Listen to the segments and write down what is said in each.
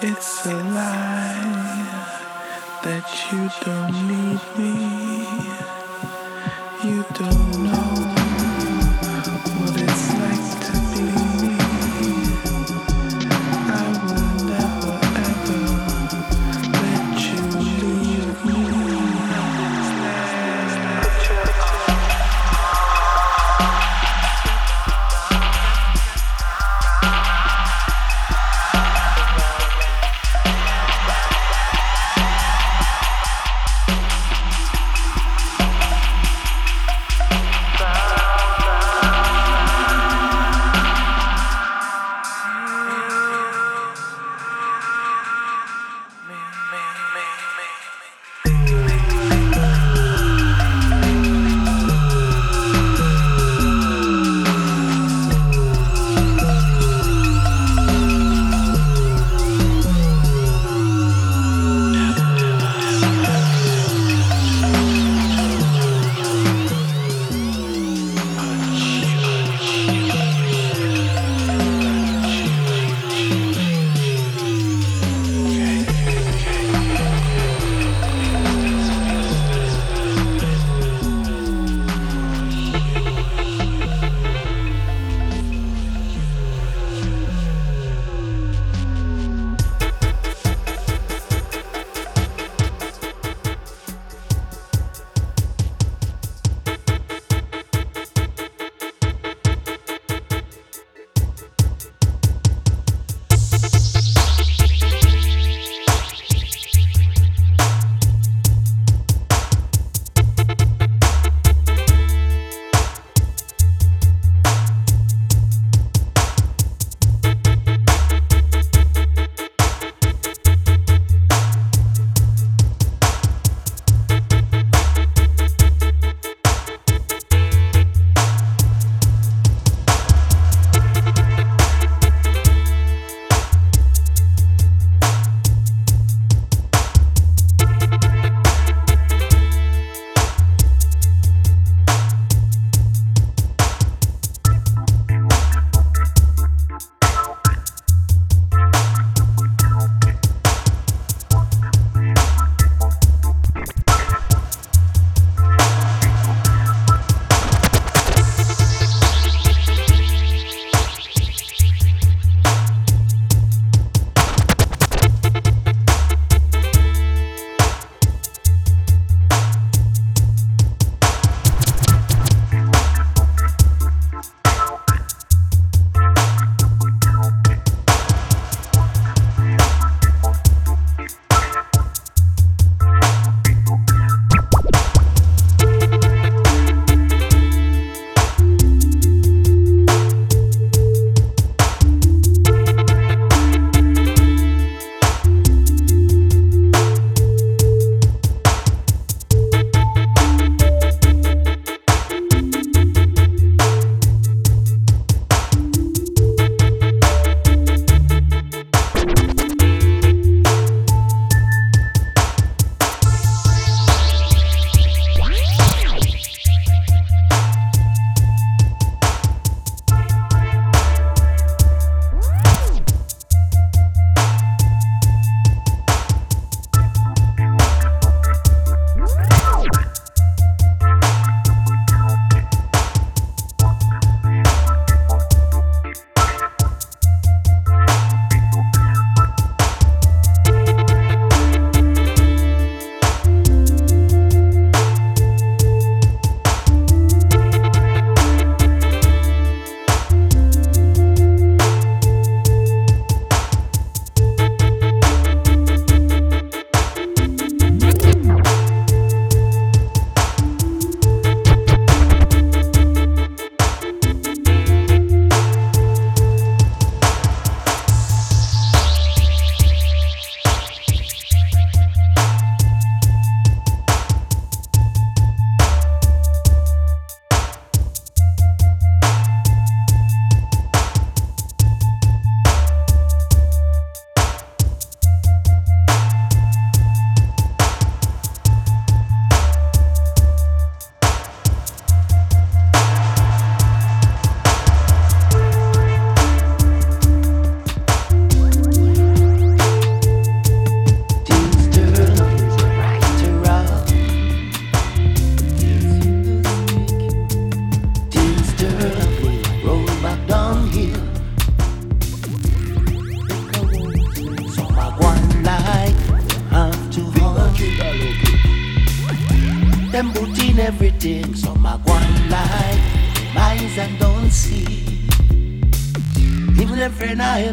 It's a lie that you don't need me. You don't know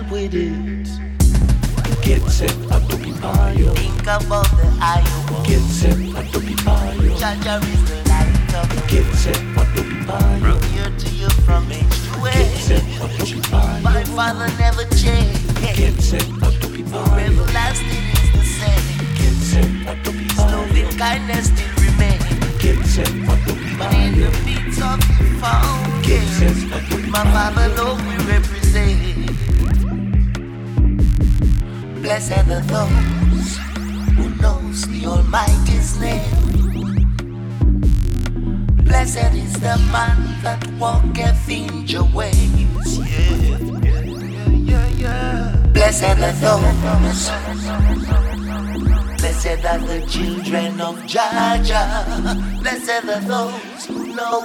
with it. Get set, I do be by you. Think about the I. Get it, I do be by you. Jaja house. Blessed are the children of Jaja. Blessed are those who know.